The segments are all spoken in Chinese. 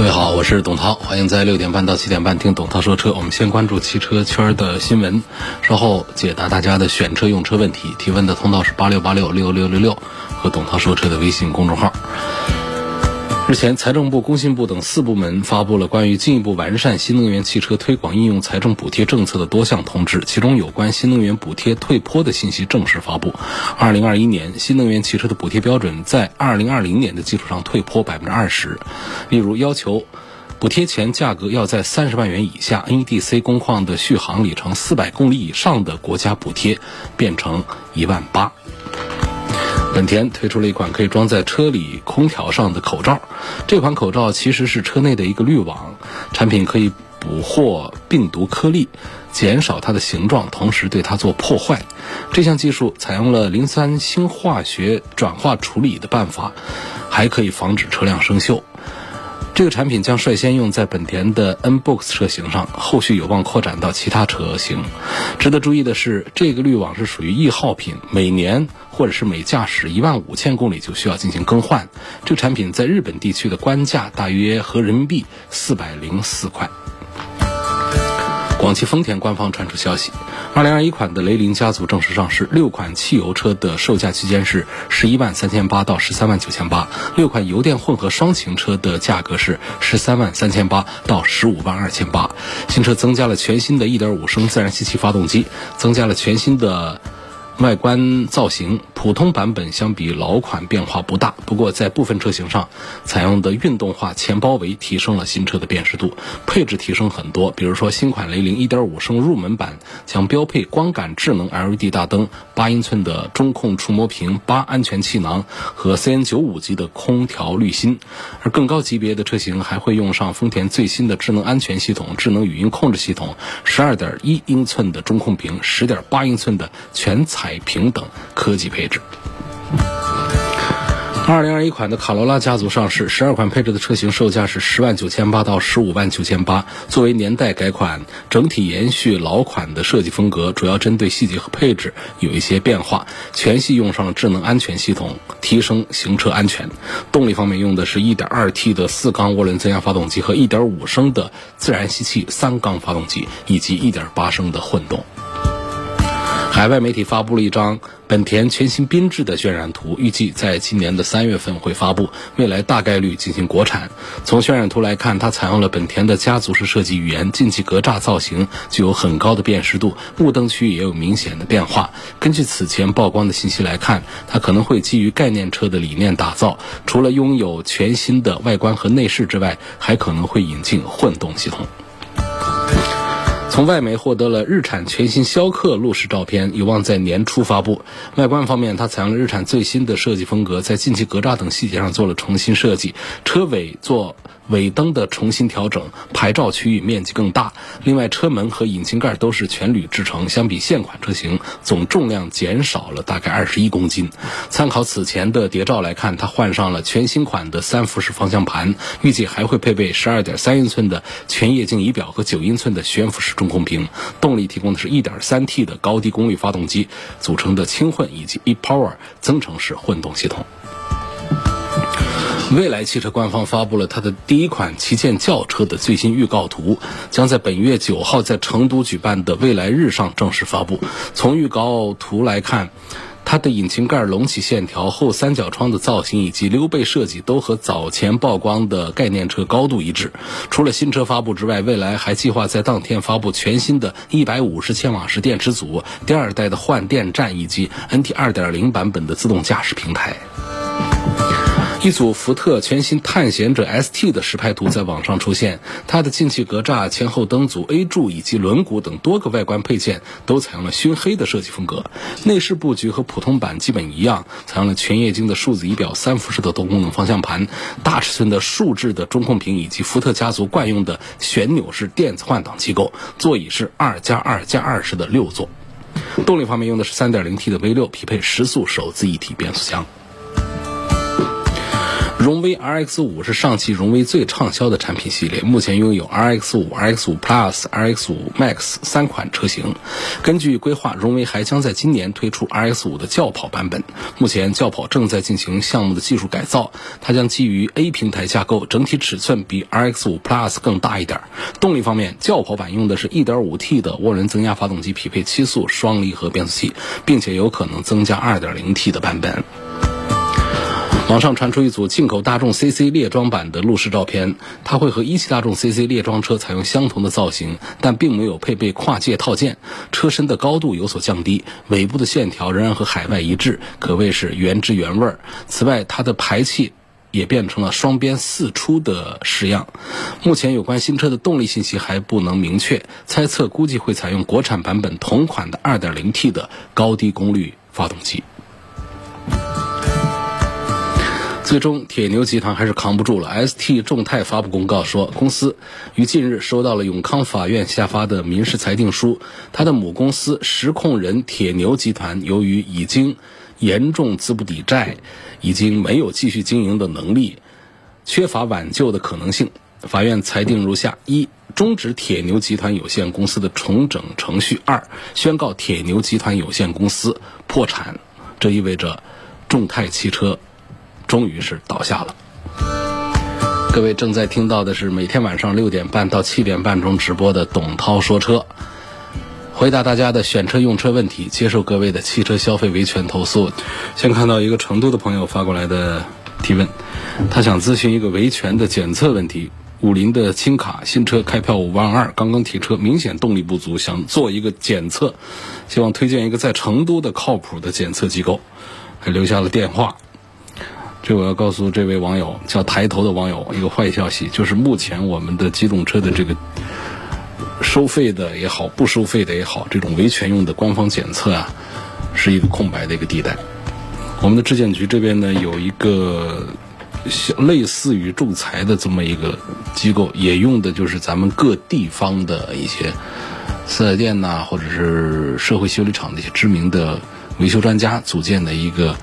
各位好，我是董涛，欢迎在六点半到七点半听董涛说车。我们先关注汽车圈的新闻，稍后解答大家的选车用车问题。提问的通道是八六八六六六六六和董涛说车的微信公众号。日前，财政部、工信部等四部门发布了关于进一步完善新能源汽车推广应用财政补贴政策的多项通知，其中有关新能源补贴退坡的信息正式发布。二零二一年，新能源汽车的补贴标准在二零二零年的基础上退坡百分之二十，例如要求。补贴前价格要在三十万元以下，NEDC 工况的续航里程四百公里以上的国家补贴变成一万八。本田推出了一款可以装在车里空调上的口罩，这款口罩其实是车内的一个滤网，产品可以捕获病毒颗粒，减少它的形状，同时对它做破坏。这项技术采用了磷酸氢化学转化处理的办法，还可以防止车辆生锈。这个产品将率先用在本田的 N Box 车型上，后续有望扩展到其他车型。值得注意的是，这个滤网是属于易耗品，每年或者是每驾驶一万五千公里就需要进行更换。这个产品在日本地区的官价大约合人民币四百零四块。广汽丰田官方传出消息，二零二一款的雷凌家族正式上市，六款汽油车的售价区间是十一万三千八到十三万九千八，六款油电混合双擎车的价格是十三万三千八到十五万二千八。新车增加了全新的一点五升自然吸气发动机，增加了全新的。外观造型，普通版本相比老款变化不大，不过在部分车型上采用的运动化前包围提升了新车的辨识度，配置提升很多。比如说新款雷凌1.5升入门版将标配光感智能 LED 大灯、八英寸的中控触摸屏、八安全气囊和 CN95 级的空调滤芯，而更高级别的车型还会用上丰田最新的智能安全系统、智能语音控制系统、12.1英寸的中控屏、10.8英寸的全彩。海平等科技配置。二零二一款的卡罗拉家族上市，十二款配置的车型售价是十万九千八到十五万九千八。作为年代改款，整体延续老款的设计风格，主要针对细节和配置有一些变化。全系用上了智能安全系统，提升行车安全。动力方面用的是一点二 T 的四缸涡轮增压发动机和一点五升的自然吸气三缸发动机，以及一点八升的混动。海外媒体发布了一张本田全新缤智的渲染图，预计在今年的三月份会发布，未来大概率进行国产。从渲染图来看，它采用了本田的家族式设计语言，进气格栅造型具有很高的辨识度，雾灯区也有明显的变化。根据此前曝光的信息来看，它可能会基于概念车的理念打造，除了拥有全新的外观和内饰之外，还可能会引进混动系统。从外媒获得了日产全新逍客路试照片，有望在年初发布。外观方面，它采用了日产最新的设计风格，在进气格栅等细节上做了重新设计，车尾做。尾灯的重新调整，牌照区域面积更大。另外，车门和引擎盖都是全铝制成，相比现款车型，总重量减少了大概二十一公斤。参考此前的谍照来看，它换上了全新款的三辐式方向盘，预计还会配备十二点三英寸的全液晶仪表和九英寸的悬浮式中控屏。动力提供的是一点三 T 的高低功率发动机组成的轻混以及 ePower 增程式混动系统。蔚来汽车官方发布了它的第一款旗舰轿车的最新预告图，将在本月九号在成都举办的蔚来日上正式发布。从预告图来看，它的引擎盖隆起线条、后三角窗的造型以及溜背设计都和早前曝光的概念车高度一致。除了新车发布之外，蔚来还计划在当天发布全新的150千瓦时电池组、第二代的换电站以及 NT 2.0版本的自动驾驶平台。一组福特全新探险者 ST 的实拍图在网上出现，它的进气格栅、前后灯组、A 柱以及轮毂等多个外观配件都采用了熏黑的设计风格。内饰布局和普通版基本一样，采用了全液晶的数字仪表、三辐式的多功能方向盘、大尺寸的竖置的中控屏以及福特家族惯用的旋钮式电子换挡机构。座椅是二加二加二式的六座。动力方面用的是 3.0T 的 V6，匹配十速手自一体变速箱。荣威 RX 五是上汽荣威最畅销的产品系列，目前拥有 RX 五、RX 五 Plus、RX 五 Max 三款车型。根据规划，荣威还将在今年推出 RX 五的轿跑版本。目前轿跑正在进行项目的技术改造，它将基于 A 平台架构，整体尺寸比 RX 五 Plus 更大一点。动力方面，轿跑版用的是一点五 T 的涡轮增压发动机，匹配七速双离合变速器，并且有可能增加二点零 T 的版本。网上传出一组进口大众 CC 猎装版的路试照片，它会和一汽大众 CC 猎装车采用相同的造型，但并没有配备跨界套件，车身的高度有所降低，尾部的线条仍然和海外一致，可谓是原汁原味儿。此外，它的排气也变成了双边四出的式样。目前有关新车的动力信息还不能明确，猜测估计会采用国产版本同款的 2.0T 的高低功率发动机。最终，铁牛集团还是扛不住了。ST 众泰发布公告说，公司于近日收到了永康法院下发的民事裁定书，他的母公司实控人铁牛集团由于已经严重资不抵债，已经没有继续经营的能力，缺乏挽救的可能性。法院裁定如下：一、终止铁牛集团有限公司的重整程序；二、宣告铁牛集团有限公司破产。这意味着众泰汽车。终于是倒下了。各位正在听到的是每天晚上六点半到七点半中直播的董涛说车，回答大家的选车用车问题，接受各位的汽车消费维权投诉。先看到一个成都的朋友发过来的提问，他想咨询一个维权的检测问题。五菱的轻卡新车开票五万二，刚刚提车，明显动力不足，想做一个检测，希望推荐一个在成都的靠谱的检测机构，还留下了电话。这我要告诉这位网友，叫抬头的网友一个坏消息，就是目前我们的机动车的这个收费的也好，不收费的也好，这种维权用的官方检测啊，是一个空白的一个地带。我们的质检局这边呢，有一个类似于仲裁的这么一个机构，也用的就是咱们各地方的一些四 S 店呐，或者是社会修理厂的一些知名的维修专家组建的一个。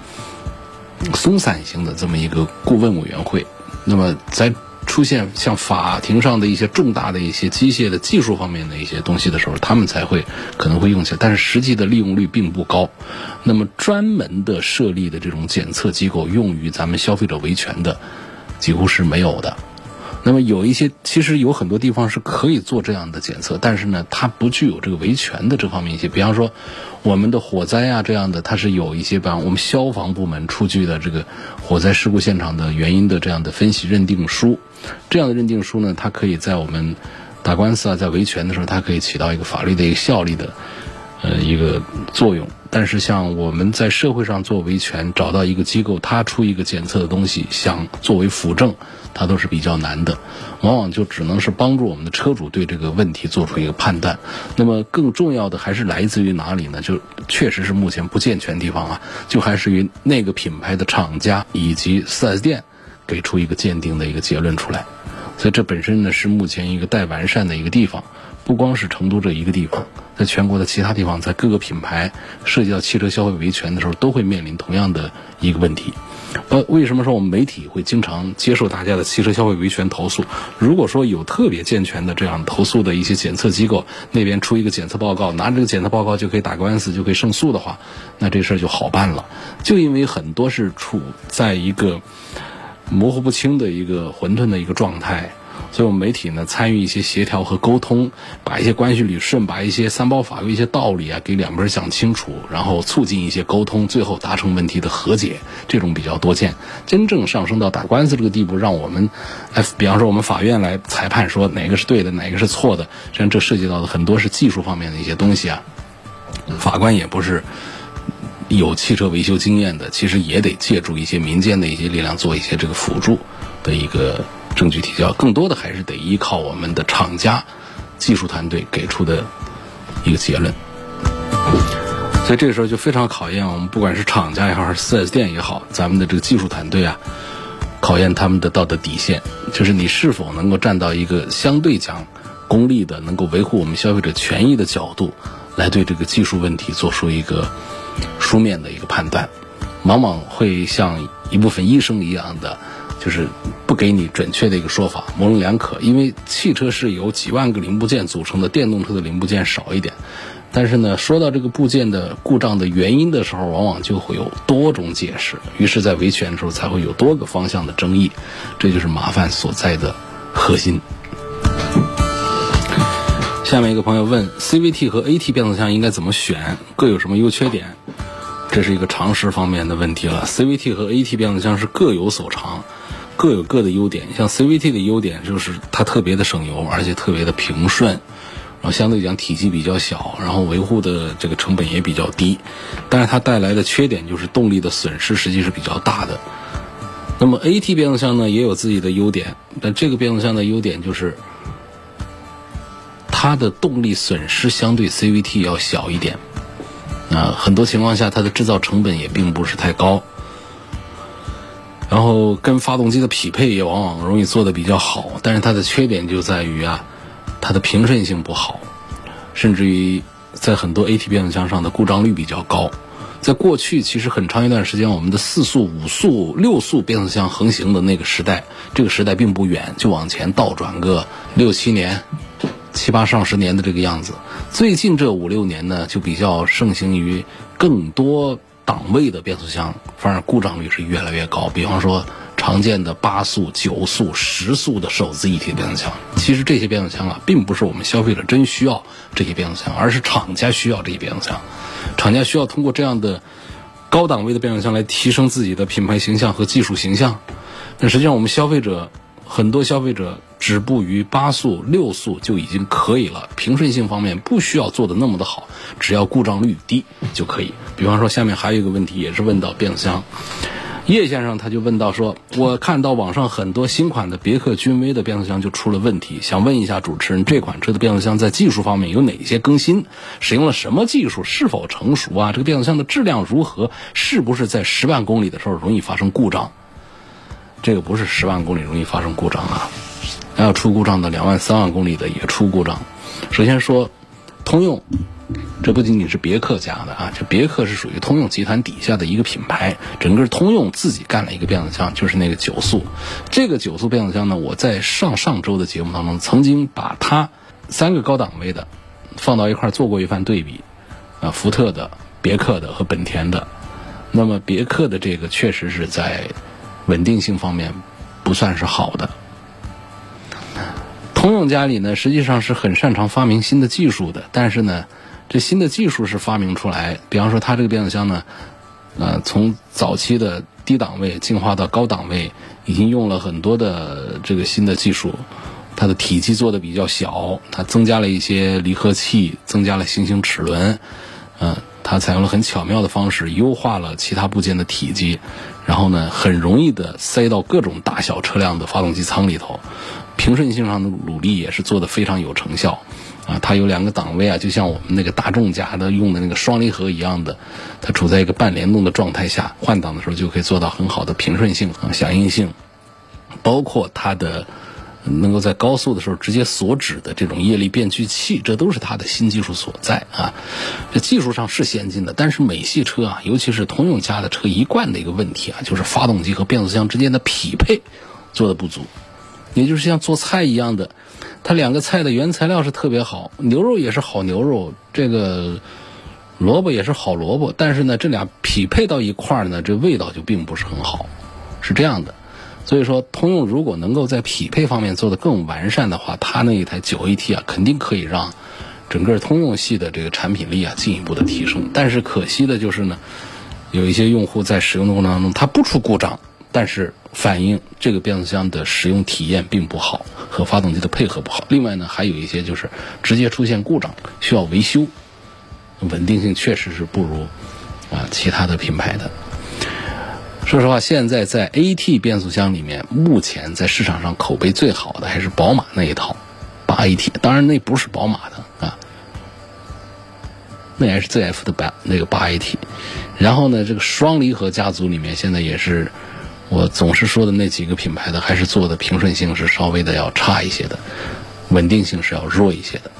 松散型的这么一个顾问委员会，那么在出现像法庭上的一些重大的一些机械的技术方面的一些东西的时候，他们才会可能会用起来，但是实际的利用率并不高。那么专门的设立的这种检测机构用于咱们消费者维权的，几乎是没有的。那么有一些，其实有很多地方是可以做这样的检测，但是呢，它不具有这个维权的这方面一些。比方说，我们的火灾啊这样的，它是有一些，比方我们消防部门出具的这个火灾事故现场的原因的这样的分析认定书，这样的认定书呢，它可以在我们打官司啊，在维权的时候，它可以起到一个法律的一个效力的呃一个作用。但是像我们在社会上做维权，找到一个机构，他出一个检测的东西，想作为辅证。它都是比较难的，往往就只能是帮助我们的车主对这个问题做出一个判断。那么更重要的还是来自于哪里呢？就确实是目前不健全地方啊，就还是于那个品牌的厂家以及 4S 店给出一个鉴定的一个结论出来。所以这本身呢是目前一个待完善的一个地方，不光是成都这一个地方，在全国的其他地方，在各个品牌涉及到汽车消费维权的时候，都会面临同样的一个问题。呃，为什么说我们媒体会经常接受大家的汽车消费维权投诉？如果说有特别健全的这样投诉的一些检测机构，那边出一个检测报告，拿这个检测报告就可以打官司，就可以胜诉的话，那这事儿就好办了。就因为很多是处在一个模糊不清的一个混沌的一个状态。所以，我们媒体呢参与一些协调和沟通，把一些关系捋顺，把一些三包法的、一些道理啊给两边讲清楚，然后促进一些沟通，最后达成问题的和解，这种比较多见。真正上升到打官司这个地步，让我们，哎，比方说我们法院来裁判说哪个是对的，哪个是错的，实际上这涉及到的很多是技术方面的一些东西啊，法官也不是有汽车维修经验的，其实也得借助一些民间的一些力量做一些这个辅助的一个证据提交，更多的还是得依靠我们的厂家技术团队给出的一个结论。所以这个时候就非常考验我们，不管是厂家也好，还是 4S 店也好，咱们的这个技术团队啊，考验他们的道德底线，就是你是否能够站到一个相对讲功利的，能够维护我们消费者权益的角度，来对这个技术问题做出一个书面的一个判断，往往会像一部分医生一样的，就是不给你准确的一个说法，模棱两可。因为汽车是由几万个零部件组成的，电动车的零部件少一点。但是呢，说到这个部件的故障的原因的时候，往往就会有多种解释，于是，在维权的时候才会有多个方向的争议，这就是麻烦所在的核心。下面一个朋友问：CVT 和 AT 变速箱应该怎么选？各有什么优缺点？这是一个常识方面的问题了。CVT 和 AT 变速箱是各有所长，各有各的优点。像 CVT 的优点就是它特别的省油，而且特别的平顺。然后相对讲体积比较小，然后维护的这个成本也比较低，但是它带来的缺点就是动力的损失实际是比较大的。那么 AT 变速箱呢也有自己的优点，但这个变速箱的优点就是它的动力损失相对 CVT 要小一点，啊，很多情况下它的制造成本也并不是太高，然后跟发动机的匹配也往往容易做的比较好，但是它的缺点就在于啊。它的平顺性不好，甚至于在很多 AT 变速箱上的故障率比较高。在过去，其实很长一段时间，我们的四速、五速、六速变速箱横行的那个时代，这个时代并不远，就往前倒转个六七年、七八上十年的这个样子。最近这五六年呢，就比较盛行于更多档位的变速箱，反而故障率是越来越高。比方说。常见的八速、九速、十速的手自一体变速箱，其实这些变速箱啊，并不是我们消费者真需要这些变速箱，而是厂家需要这些变速箱。厂家需要通过这样的高档位的变速箱来提升自己的品牌形象和技术形象。那实际上，我们消费者很多消费者止步于八速、六速就已经可以了，平顺性方面不需要做的那么的好，只要故障率低就可以。比方说，下面还有一个问题，也是问到变速箱。叶先生他就问到说：“我看到网上很多新款的别克君威的变速箱就出了问题，想问一下主持人，这款车的变速箱在技术方面有哪些更新？使用了什么技术？是否成熟啊？这个变速箱的质量如何？是不是在十万公里的时候容易发生故障？这个不是十万公里容易发生故障啊，还要出故障的两万三万公里的也出故障。首先说，通用。”这不仅仅是别克家的啊，这别克是属于通用集团底下的一个品牌，整个通用自己干了一个变速箱，就是那个九速。这个九速变速箱呢，我在上上周的节目当中曾经把它三个高档位的放到一块做过一番对比，啊，福特的、别克的和本田的。那么别克的这个确实是在稳定性方面不算是好的。通用家里呢，实际上是很擅长发明新的技术的，但是呢。这新的技术是发明出来，比方说它这个变速箱呢，呃，从早期的低档位进化到高档位，已经用了很多的这个新的技术，它的体积做的比较小，它增加了一些离合器，增加了行星齿轮，嗯，它采用了很巧妙的方式优化了其他部件的体积，然后呢，很容易的塞到各种大小车辆的发动机舱里头，平顺性上的努力也是做的非常有成效。啊，它有两个档位啊，就像我们那个大众家的用的那个双离合一样的，它处在一个半联动的状态下，换挡的时候就可以做到很好的平顺性和、响应性，包括它的能够在高速的时候直接锁止的这种液力变矩器，这都是它的新技术所在啊。这技术上是先进的，但是美系车啊，尤其是通用家的车，一贯的一个问题啊，就是发动机和变速箱之间的匹配做的不足，也就是像做菜一样的。它两个菜的原材料是特别好，牛肉也是好牛肉，这个萝卜也是好萝卜，但是呢，这俩匹配到一块儿呢，这味道就并不是很好，是这样的。所以说，通用如果能够在匹配方面做得更完善的话，它那一台九 AT 啊，肯定可以让整个通用系的这个产品力啊进一步的提升。但是可惜的就是呢，有一些用户在使用的过程当中，它不出故障。但是反映这个变速箱的使用体验并不好，和发动机的配合不好。另外呢，还有一些就是直接出现故障，需要维修，稳定性确实是不如啊，其他的品牌的。说实话，现在在 AT 变速箱里面，目前在市场上口碑最好的还是宝马那一套八 AT，当然那不是宝马的啊，那也是 ZF 的八那个八 AT。然后呢，这个双离合家族里面，现在也是我总是说的那几个品牌的，还是做的平顺性是稍微的要差一些的，稳定性是要弱一些的。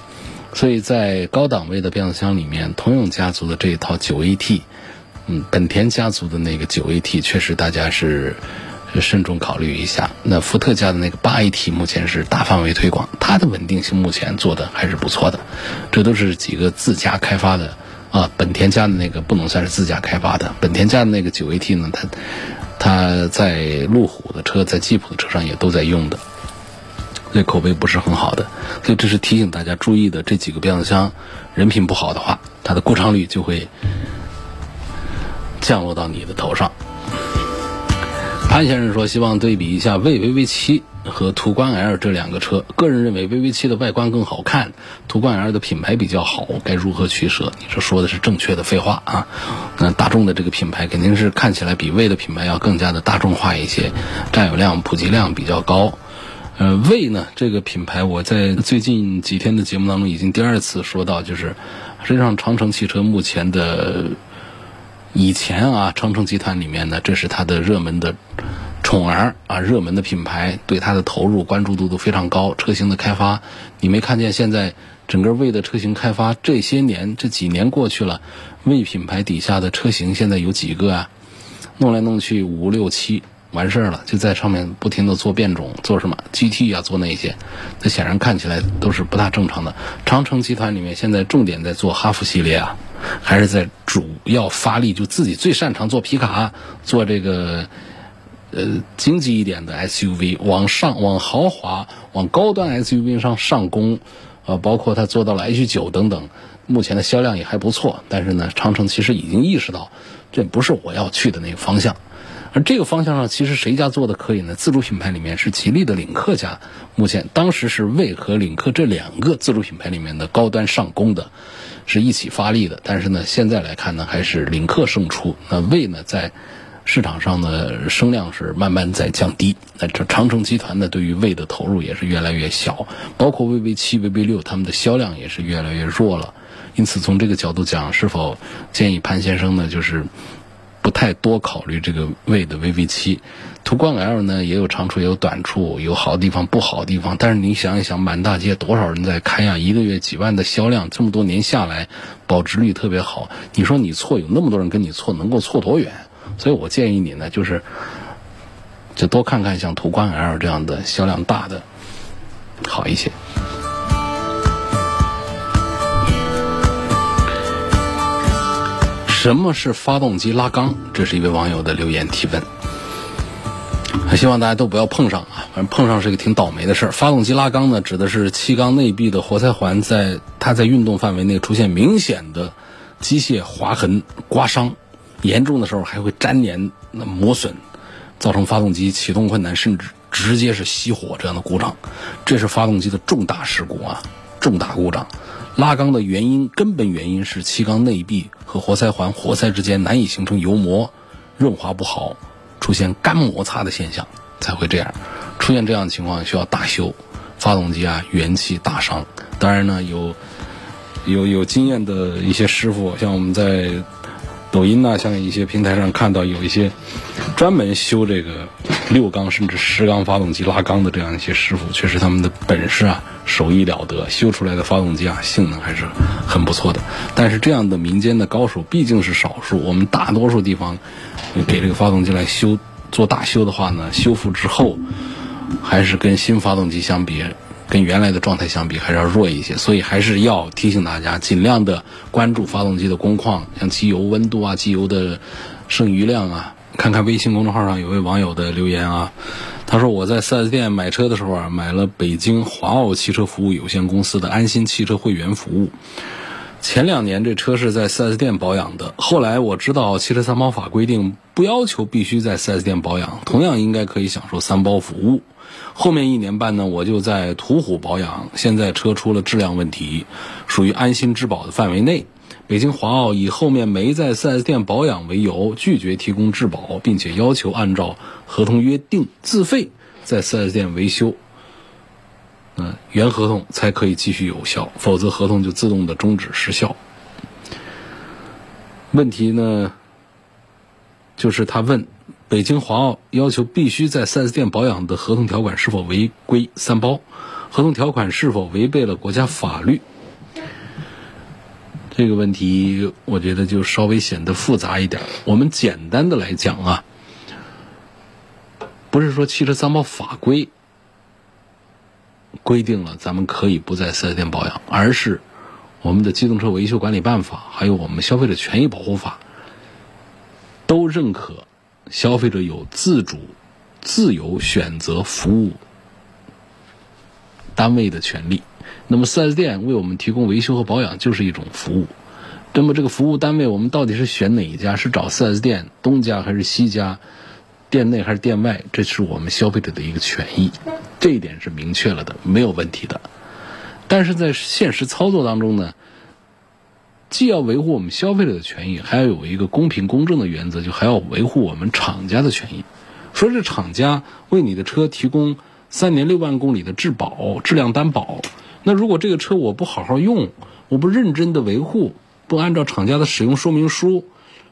所以在高档位的变速箱里面，通用家族的这一套九 AT。嗯，本田家族的那个九 AT 确实大家是慎重考虑一下。那福特家的那个八 AT 目前是大范围推广，它的稳定性目前做的还是不错的。这都是几个自家开发的啊，本田家的那个不能算是自家开发的。本田家的那个九 AT 呢，它他在路虎的车、在吉普的车上也都在用的，所以口碑不是很好的。所以这是提醒大家注意的，这几个变速箱人品不好的话，它的故障率就会。降落到你的头上。潘先生说：“希望对比一下魏 VV 七和途观 L 这两个车。个人认为 VV 七的外观更好看，途观 L 的品牌比较好，该如何取舍？”你这说的是正确的废话啊！那大众的这个品牌肯定是看起来比魏的品牌要更加的大众化一些，占有量、普及量比较高。呃，魏呢这个品牌，我在最近几天的节目当中已经第二次说到，就是实际上长城汽车目前的。以前啊，长城集团里面呢，这是它的热门的宠儿啊，热门的品牌，对它的投入关注度都非常高。车型的开发，你没看见现在整个魏的车型开发这些年这几年过去了，魏品牌底下的车型现在有几个啊？弄来弄去五六七完事儿了，就在上面不停的做变种，做什么 GT 啊，做那些，那显然看起来都是不大正常的。长城集团里面现在重点在做哈弗系列啊。还是在主要发力，就自己最擅长做皮卡，做这个呃经济一点的 SUV，往上往豪华、往高端 SUV 上上攻，呃，包括它做到了 H 九等等，目前的销量也还不错。但是呢，长城其实已经意识到，这不是我要去的那个方向。而这个方向上，其实谁家做的可以呢？自主品牌里面是吉利的领克家，目前当时是魏和领克这两个自主品牌里面的高端上攻的。是一起发力的，但是呢，现在来看呢，还是领克胜出。那魏呢，在市场上的声量是慢慢在降低。那这长城集团呢，对于魏的投入也是越来越小，包括 VV 七、VV 六，他们的销量也是越来越弱了。因此，从这个角度讲，是否建议潘先生呢，就是？不太多考虑这个魏的 VV 七，途观 L 呢也有长处也有短处，有好的地方不好的地方。但是你想一想，满大街多少人在开呀？一个月几万的销量，这么多年下来，保值率特别好。你说你错，有那么多人跟你错，能够错多远？所以我建议你呢，就是就多看看像途观 L 这样的销量大的，好一些。什么是发动机拉缸？这是一位网友的留言提问。希望大家都不要碰上啊，反正碰上是一个挺倒霉的事儿。发动机拉缸呢，指的是气缸内壁的活塞环在它在运动范围内出现明显的机械划痕、刮伤，严重的时候还会粘连、那磨损，造成发动机启动困难，甚至直接是熄火这样的故障。这是发动机的重大事故啊，重大故障。拉缸的原因，根本原因是气缸内壁和活塞环、活塞之间难以形成油膜，润滑不好，出现干摩擦的现象才会这样。出现这样的情况需要大修，发动机啊元气大伤。当然呢，有有有经验的一些师傅，像我们在抖音呐，像一些平台上看到有一些专门修这个六缸甚至十缸发动机拉缸的这样一些师傅，确实他们的本事啊。手艺了得，修出来的发动机啊，性能还是很不错的。但是这样的民间的高手毕竟是少数，我们大多数地方给这个发动机来修做大修的话呢，修复之后还是跟新发动机相比，跟原来的状态相比还是要弱一些。所以还是要提醒大家，尽量的关注发动机的工况，像机油温度啊、机油的剩余量啊。看看微信公众号上有位网友的留言啊。他说：“我在 4S 店买车的时候啊，买了北京华奥汽车服务有限公司的安心汽车会员服务。前两年这车是在 4S 店保养的，后来我知道汽车三包法规定不要求必须在 4S 店保养，同样应该可以享受三包服务。后面一年半呢，我就在途虎保养，现在车出了质量问题，属于安心质保的范围内。”北京华奥以后面没在 4S 店保养为由，拒绝提供质保，并且要求按照合同约定自费在 4S 店维修，嗯，原合同才可以继续有效，否则合同就自动的终止失效。问题呢，就是他问北京华奥要求必须在 4S 店保养的合同条款是否违规三包，合同条款是否违背了国家法律？这个问题我觉得就稍微显得复杂一点。我们简单的来讲啊，不是说汽车三包法规规定了咱们可以不在 4S 店保养，而是我们的机动车维修管理办法，还有我们消费者权益保护法，都认可消费者有自主、自由选择服务单位的权利。那么 4S 店为我们提供维修和保养就是一种服务。那么这个服务单位我们到底是选哪一家？是找 4S 店东家还是西家？店内还是店外？这是我们消费者的一个权益，这一点是明确了的，没有问题的。但是在现实操作当中呢，既要维护我们消费者的权益，还要有一个公平公正的原则，就还要维护我们厂家的权益。说这厂家为你的车提供三年六万公里的质保、质量担保。那如果这个车我不好好用，我不认真的维护，不按照厂家的使用说明书，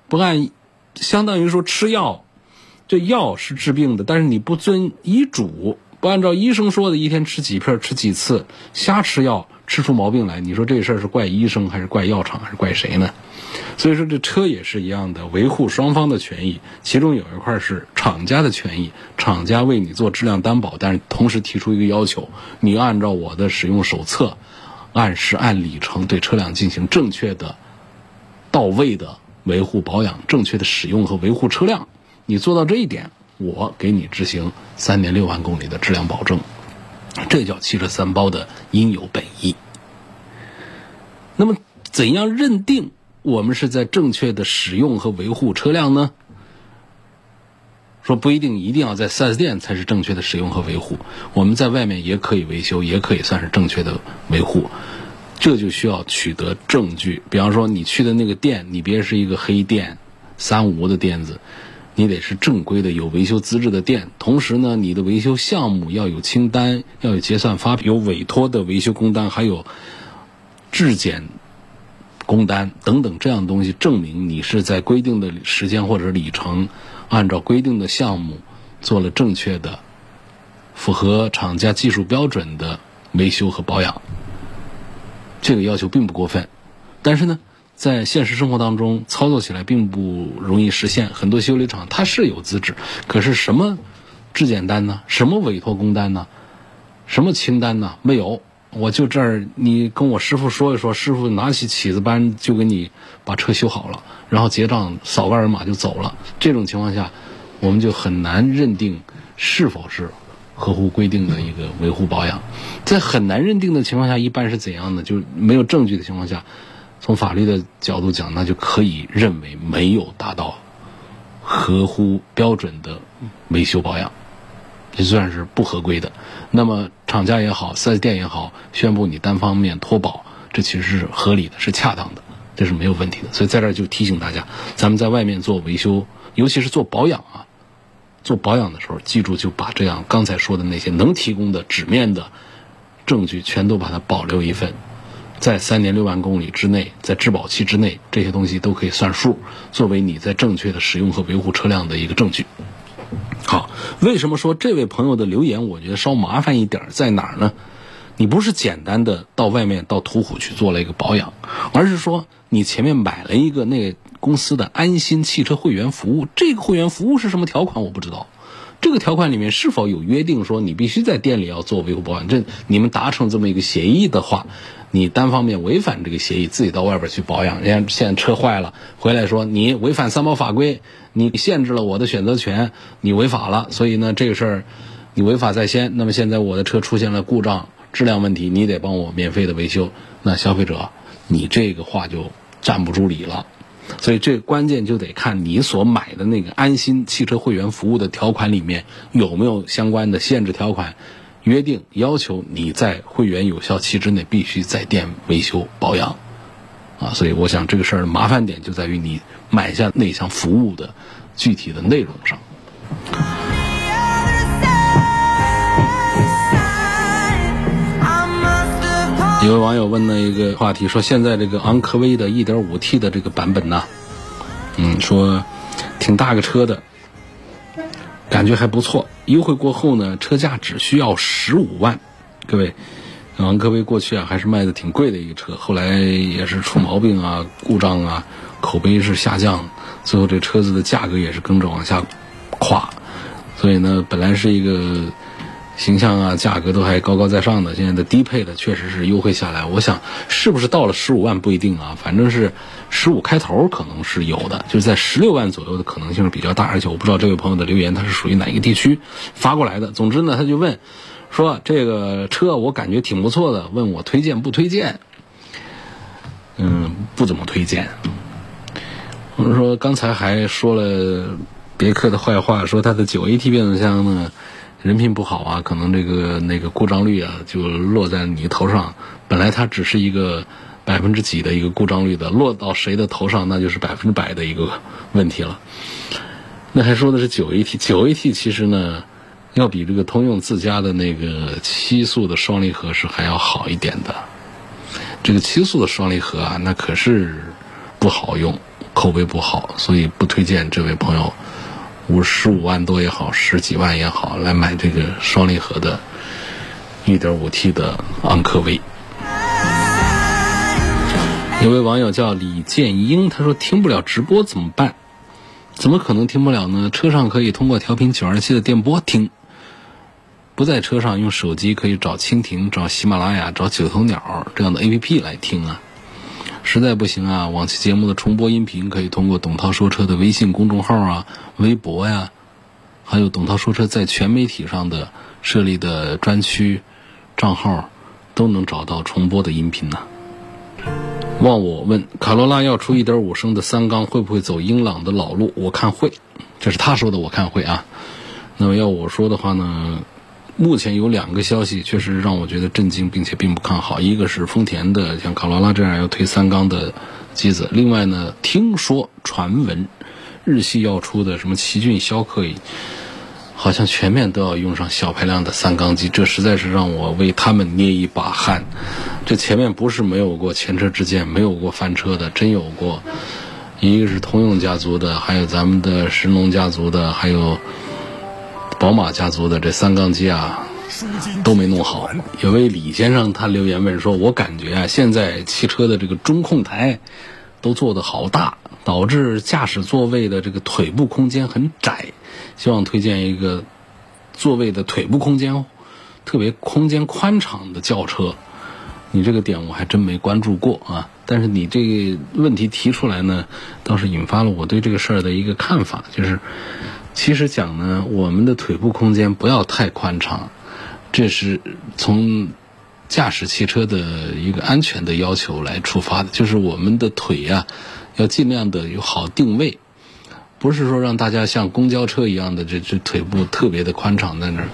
不按，相当于说吃药，这药是治病的，但是你不遵医嘱，不按照医生说的一天吃几片吃几次，瞎吃药吃出毛病来，你说这事儿是怪医生还是怪药厂还是怪谁呢？所以说这车也是一样的，维护双方的权益，其中有一块是厂家的权益，厂家为你做质量担保，但是同时提出一个要求，你按照我的使用手册，按时按里程对车辆进行正确的、到位的维护保养，正确的使用和维护车辆，你做到这一点，我给你执行三年六万公里的质量保证，这叫汽车三包的应有本意。那么怎样认定？我们是在正确的使用和维护车辆呢？说不一定一定要在 4S 店才是正确的使用和维护，我们在外面也可以维修，也可以算是正确的维护。这就需要取得证据，比方说你去的那个店，你别是一个黑店、三无的店子，你得是正规的有维修资质的店。同时呢，你的维修项目要有清单，要有结算发票有委托的维修工单，还有质检。工单等等这样东西，证明你是在规定的时间或者里程，按照规定的项目做了正确的、符合厂家技术标准的维修和保养。这个要求并不过分，但是呢，在现实生活当中操作起来并不容易实现。很多修理厂它是有资质，可是什么质检单呢？什么委托工单呢？什么清单呢？没有。我就这儿，你跟我师傅说一说，师傅拿起起子扳就给你把车修好了，然后结账扫个二维码就走了。这种情况下，我们就很难认定是否是合乎规定的一个维护保养。在很难认定的情况下，一般是怎样的？就是没有证据的情况下，从法律的角度讲，那就可以认为没有达到合乎标准的维修保养。也算是不合规的，那么厂家也好，4S 店也好，宣布你单方面脱保，这其实是合理的，是恰当的，这是没有问题的。所以在这儿就提醒大家，咱们在外面做维修，尤其是做保养啊，做保养的时候，记住就把这样刚才说的那些能提供的纸面的证据，全都把它保留一份，在三年六万公里之内，在质保期之内，这些东西都可以算数，作为你在正确的使用和维护车辆的一个证据。好，为什么说这位朋友的留言我觉得稍麻烦一点在哪儿呢？你不是简单的到外面到途虎去做了一个保养，而是说你前面买了一个那个公司的安心汽车会员服务，这个会员服务是什么条款我不知道，这个条款里面是否有约定说你必须在店里要做维护保养？这你们达成这么一个协议的话。你单方面违反这个协议，自己到外边去保养，人家现在车坏了，回来说你违反三包法规，你限制了我的选择权，你违法了，所以呢这个事儿你违法在先。那么现在我的车出现了故障、质量问题，你得帮我免费的维修。那消费者，你这个话就站不住理了。所以这关键就得看你所买的那个安心汽车会员服务的条款里面有没有相关的限制条款。约定要求你在会员有效期之内必须在店维修保养，啊，所以我想这个事儿麻烦点就在于你买下那项服务的具体的内容上。有位网友问了一个话题，说现在这个昂科威的 1.5T 的这个版本呢，嗯，说挺大个车的，感觉还不错，优惠过后呢，车价只需要十五万。各位，昂科威过去啊还是卖的挺贵的一个车，后来也是出毛病啊、故障啊，口碑是下降，最后这车子的价格也是跟着往下垮，所以呢，本来是一个。形象啊，价格都还高高在上的，现在的低配的确实是优惠下来。我想是不是到了十五万不一定啊，反正是十五开头可能是有的，就是在十六万左右的可能性是比较大。而且我不知道这位朋友的留言他是属于哪一个地区发过来的。总之呢，他就问说这个车我感觉挺不错的，问我推荐不推荐？嗯，不怎么推荐。我们说刚才还说了别克的坏话，说它的九 AT 变速箱呢。人品不好啊，可能这个那个故障率啊就落在你头上。本来它只是一个百分之几的一个故障率的，落到谁的头上那就是百分之百的一个问题了。那还说的是九 AT，九 AT 其实呢要比这个通用自家的那个七速的双离合是还要好一点的。这个七速的双离合啊，那可是不好用，口碑不好，所以不推荐这位朋友。五十五万多也好，十几万也好，来买这个双离合的 1.5T 的昂科威。有位网友叫李建英，他说听不了直播怎么办？怎么可能听不了呢？车上可以通过调频927的电波听，不在车上用手机可以找蜻蜓、找喜马拉雅、找九头鸟这样的 APP 来听啊。实在不行啊，往期节目的重播音频可以通过董涛说车的微信公众号啊、微博呀，还有董涛说车在全媒体上的设立的专区账号，都能找到重播的音频呢。忘我问卡罗拉要出1.5升的三缸，会不会走英朗的老路？我看会，这是他说的，我看会啊。那么要我说的话呢？目前有两个消息，确实让我觉得震惊，并且并不看好。一个是丰田的，像卡罗拉这样要推三缸的机子；另外呢，听说传闻，日系要出的什么奇骏、逍客，好像全面都要用上小排量的三缸机。这实在是让我为他们捏一把汗。这前面不是没有过前车之鉴，没有过翻车的，真有过。一个是通用家族的，还有咱们的神龙家族的，还有。宝马家族的这三缸机啊，都没弄好。有位李先生他留言问说：“我感觉啊，现在汽车的这个中控台都做的好大，导致驾驶座位的这个腿部空间很窄。希望推荐一个座位的腿部空间特别空间宽敞的轿车。你这个点我还真没关注过啊。但是你这个问题提出来呢，倒是引发了我对这个事儿的一个看法，就是。”其实讲呢，我们的腿部空间不要太宽敞，这是从驾驶汽车的一个安全的要求来出发的。就是我们的腿呀，要尽量的有好定位，不是说让大家像公交车一样的这这腿部特别的宽敞在那儿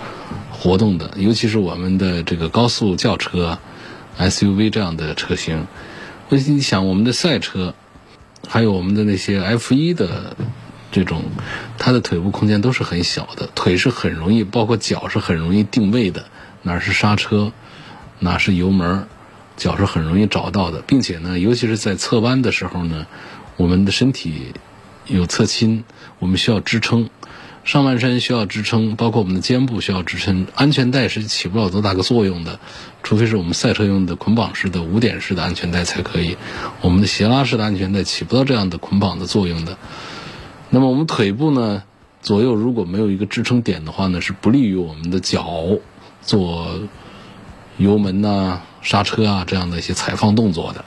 活动的。尤其是我们的这个高速轿车、SUV 这样的车型，我你想我们的赛车，还有我们的那些 F1 的。这种，它的腿部空间都是很小的，腿是很容易，包括脚是很容易定位的，哪是刹车，哪是油门，脚是很容易找到的，并且呢，尤其是在侧弯的时候呢，我们的身体有侧倾，我们需要支撑，上半身需要支撑，包括我们的肩部需要支撑，安全带是起不了多大个作用的，除非是我们赛车用的捆绑式的五点式的安全带才可以，我们的斜拉式的安全带起不到这样的捆绑的作用的。那么我们腿部呢，左右如果没有一个支撑点的话呢，是不利于我们的脚做油门呐、刹车啊这样的一些踩放动作的。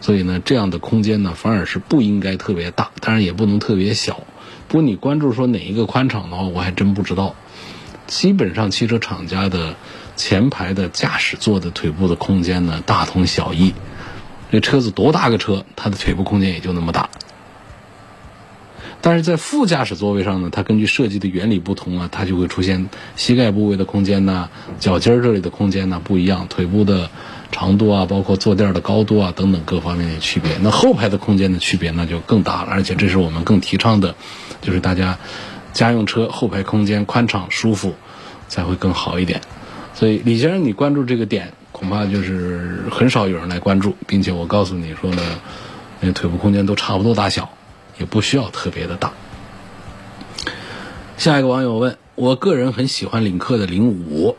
所以呢，这样的空间呢，反而是不应该特别大，当然也不能特别小。不过你关注说哪一个宽敞的话，我还真不知道。基本上汽车厂家的前排的驾驶座的腿部的空间呢，大同小异。这车子多大个车，它的腿部空间也就那么大。但是在副驾驶座位上呢，它根据设计的原理不同啊，它就会出现膝盖部位的空间呐、脚尖儿这里的空间呐不一样，腿部的长度啊，包括坐垫的高度啊等等各方面的区别。那后排的空间的区别那就更大了，而且这是我们更提倡的，就是大家家用车后排空间宽敞舒服才会更好一点。所以李先生，你关注这个点，恐怕就是很少有人来关注，并且我告诉你说呢，那腿部空间都差不多大小，也不需要特别的大。下一个网友问我个人很喜欢领克的零五，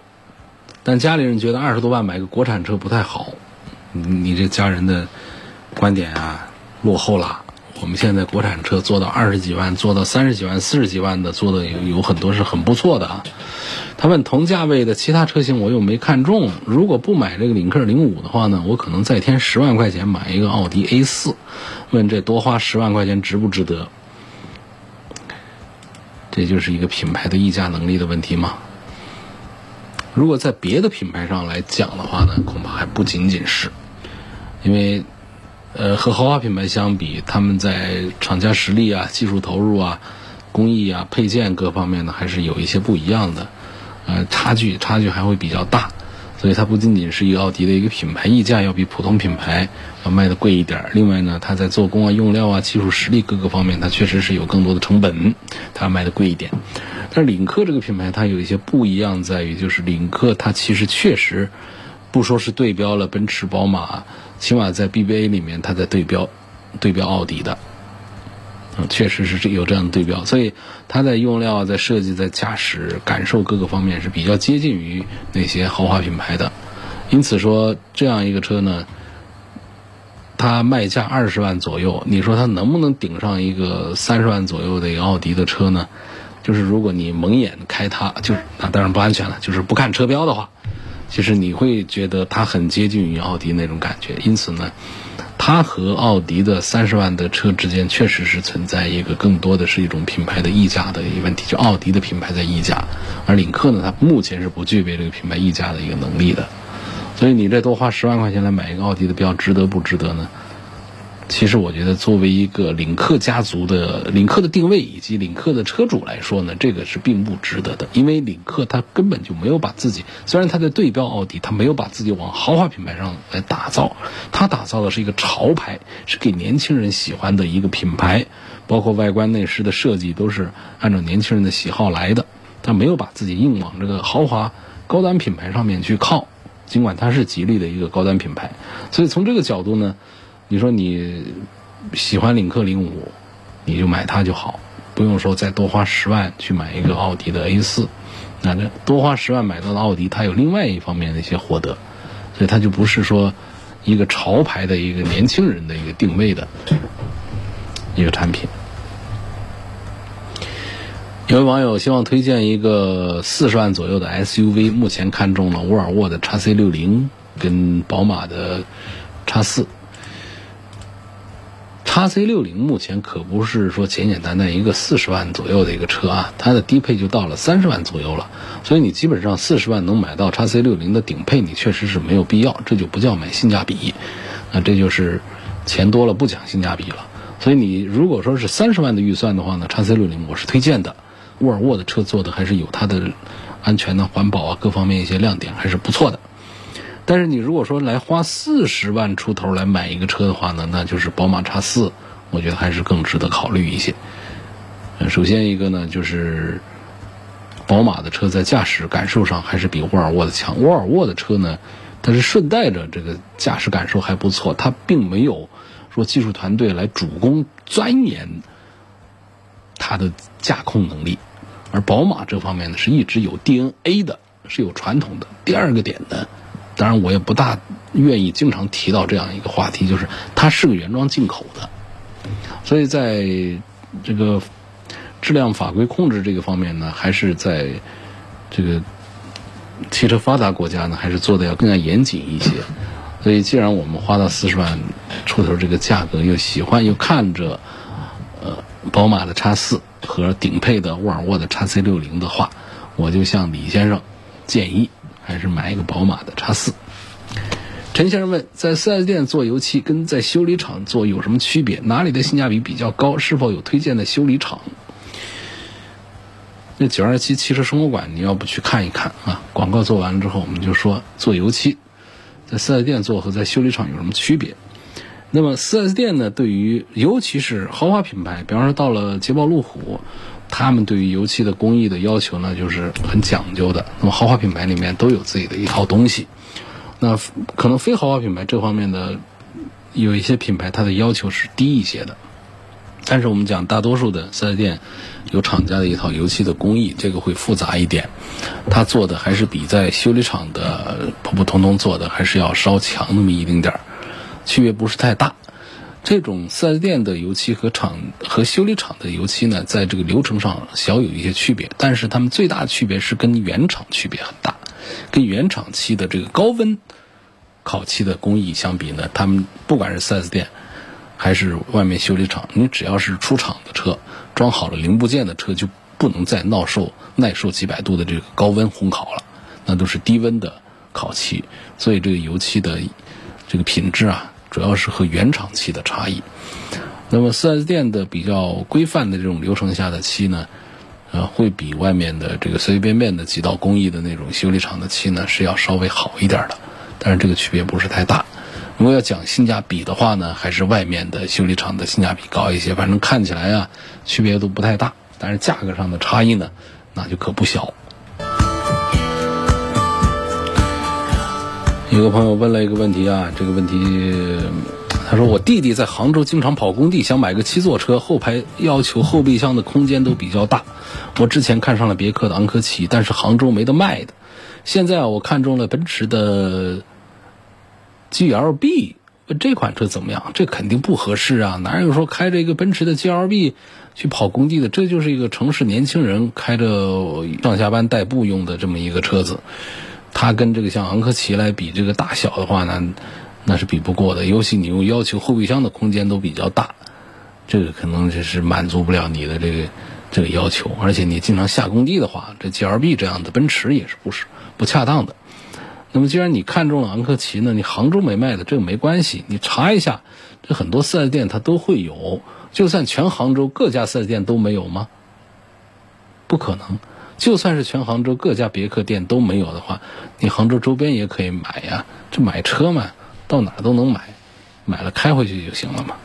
但家里人觉得二十多万买个国产车不太好。你这家人的观点啊，落后了。我们现在国产车做到二十几万，做到三十几万、四十几万的，做的有很多是很不错的啊。他问同价位的其他车型我又没看中，如果不买这个领克零五的话呢，我可能再添十万块钱买一个奥迪 A 四。问这多花十万块钱值不值得？这就是一个品牌的溢价能力的问题吗？如果在别的品牌上来讲的话呢，恐怕还不仅仅是，因为，呃，和豪华品牌相比，他们在厂家实力啊、技术投入啊、工艺啊、配件各方面呢，还是有一些不一样的，呃，差距差距还会比较大。所以它不仅仅是一个奥迪的一个品牌溢价要比普通品牌要卖的贵一点，另外呢，它在做工啊、用料啊、技术实力各个方面，它确实是有更多的成本，它卖的贵一点。但是领克这个品牌它有一些不一样，在于就是领克它其实确实不说是对标了奔驰、宝马，起码在 BBA 里面它在对标对标奥迪的。嗯，确实是有这样的对标，所以它在用料、在设计、在驾驶感受各个方面是比较接近于那些豪华品牌的。因此说，这样一个车呢，它卖价二十万左右，你说它能不能顶上一个三十万左右的一个奥迪的车呢？就是如果你蒙眼开它，就那当然不安全了。就是不看车标的话，其实你会觉得它很接近于奥迪那种感觉。因此呢。它和奥迪的三十万的车之间确实是存在一个更多的是一种品牌的溢价的一个问题，就奥迪的品牌在溢价，而领克呢，它目前是不具备这个品牌溢价的一个能力的，所以你这多花十万块钱来买一个奥迪的标，值得不值得呢？其实我觉得，作为一个领克家族的领克的定位以及领克的车主来说呢，这个是并不值得的。因为领克它根本就没有把自己，虽然它在对标奥迪，它没有把自己往豪华品牌上来打造，它打造的是一个潮牌，是给年轻人喜欢的一个品牌，包括外观内饰的设计都是按照年轻人的喜好来的。它没有把自己硬往这个豪华高端品牌上面去靠，尽管它是吉利的一个高端品牌，所以从这个角度呢。你说你喜欢领克零五，你就买它就好，不用说再多花十万去买一个奥迪的 A 四。那这多花十万买到的奥迪，它有另外一方面的一些获得，所以它就不是说一个潮牌的一个年轻人的一个定位的一个产品。有位网友希望推荐一个四十万左右的 SUV，目前看中了沃尔沃的 x C 六零跟宝马的 x 四。叉 C 六零目前可不是说简简单单一个四十万左右的一个车啊，它的低配就到了三十万左右了，所以你基本上四十万能买到叉 C 六零的顶配，你确实是没有必要，这就不叫买性价比，那这就是钱多了不讲性价比了。所以你如果说是三十万的预算的话呢，叉 C 六零我是推荐的，沃尔沃的车做的还是有它的安全的环保啊各方面一些亮点还是不错的。但是你如果说来花四十万出头来买一个车的话呢，那就是宝马叉四，我觉得还是更值得考虑一些。首先一个呢，就是宝马的车在驾驶感受上还是比沃尔沃的强。沃尔沃的车呢，它是顺带着这个驾驶感受还不错，它并没有说技术团队来主攻钻研它的驾控能力，而宝马这方面呢是一直有 DNA 的，是有传统的。第二个点呢。当然，我也不大愿意经常提到这样一个话题，就是它是个原装进口的，所以在这个质量法规控制这个方面呢，还是在这个汽车发达国家呢，还是做的要更加严谨一些。所以，既然我们花到四十万出头这个价格，又喜欢又看着呃宝马的叉四和顶配的沃尔沃的叉 C 六零的话，我就向李先生建议。还是买一个宝马的叉四。陈先生问，在 4S 店做油漆跟在修理厂做有什么区别？哪里的性价比比较高？是否有推荐的修理厂？那九二七汽车生活馆，你要不去看一看啊？广告做完了之后，我们就说做油漆，在 4S 店做和在修理厂有什么区别？那么 4S 店呢，对于尤其是豪华品牌，比方说到了捷豹路虎，他们对于油漆的工艺的要求呢，就是很讲究的。那么豪华品牌里面都有自己的一套东西。那可能非豪华品牌这方面的有一些品牌，它的要求是低一些的。但是我们讲大多数的 4S 店有厂家的一套油漆的工艺，这个会复杂一点。它做的还是比在修理厂的普普通通做的还是要稍强那么一丁点儿，区别不是太大。这种 4S 店的油漆和厂和修理厂的油漆呢，在这个流程上小有一些区别，但是它们最大的区别是跟原厂区别很大。跟原厂漆的这个高温烤漆的工艺相比呢，他们不管是 4S 店还是外面修理厂，你只要是出厂的车，装好了零部件的车，就不能再耐受耐受几百度的这个高温烘烤了，那都是低温的烤漆，所以这个油漆的这个品质啊，主要是和原厂漆的差异。那么 4S 店的比较规范的这种流程下的漆呢？呃，会比外面的这个随随便便的几道工艺的那种修理厂的漆呢，是要稍微好一点的，但是这个区别不是太大。如果要讲性价比的话呢，还是外面的修理厂的性价比高一些。反正看起来啊，区别都不太大，但是价格上的差异呢，那就可不小。有个朋友问了一个问题啊，这个问题。他说：“我弟弟在杭州经常跑工地，想买个七座车，后排要求后备箱的空间都比较大。我之前看上了别克的昂科旗，但是杭州没得卖的。现在啊，我看中了奔驰的 GLB，问这款车怎么样？这肯定不合适啊！哪有说开着一个奔驰的 GLB 去跑工地的？这就是一个城市年轻人开着上下班代步用的这么一个车子。它跟这个像昂科旗来比，这个大小的话呢？”那是比不过的，尤其你又要求后备箱的空间都比较大，这个可能就是满足不了你的这个这个要求。而且你经常下工地的话，这 G L B 这样的奔驰也是不是不恰当的。那么既然你看中了昂科旗呢，你杭州没卖的这个没关系，你查一下，这很多四 S 店它都会有。就算全杭州各家四 S 店都没有吗？不可能。就算是全杭州各家别克店都没有的话，你杭州周边也可以买呀。这买车嘛。到哪都能买，买了开回去就行了嘛。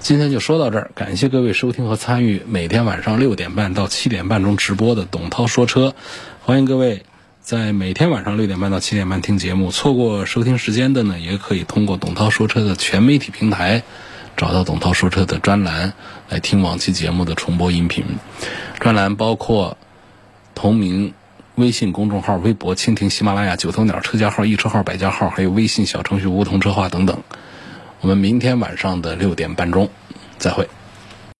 今天就说到这儿，感谢各位收听和参与每天晚上六点半到七点半中直播的董涛说车。欢迎各位在每天晚上六点半到七点半听节目，错过收听时间的呢，也可以通过董涛说车的全媒体平台找到董涛说车的专栏来听往期节目的重播音频。专栏包括同名。微信公众号、微博、蜻蜓、喜马拉雅、九头鸟车架号、易车号、百家号，还有微信小程序梧桐车话等等。我们明天晚上的六点半钟再会。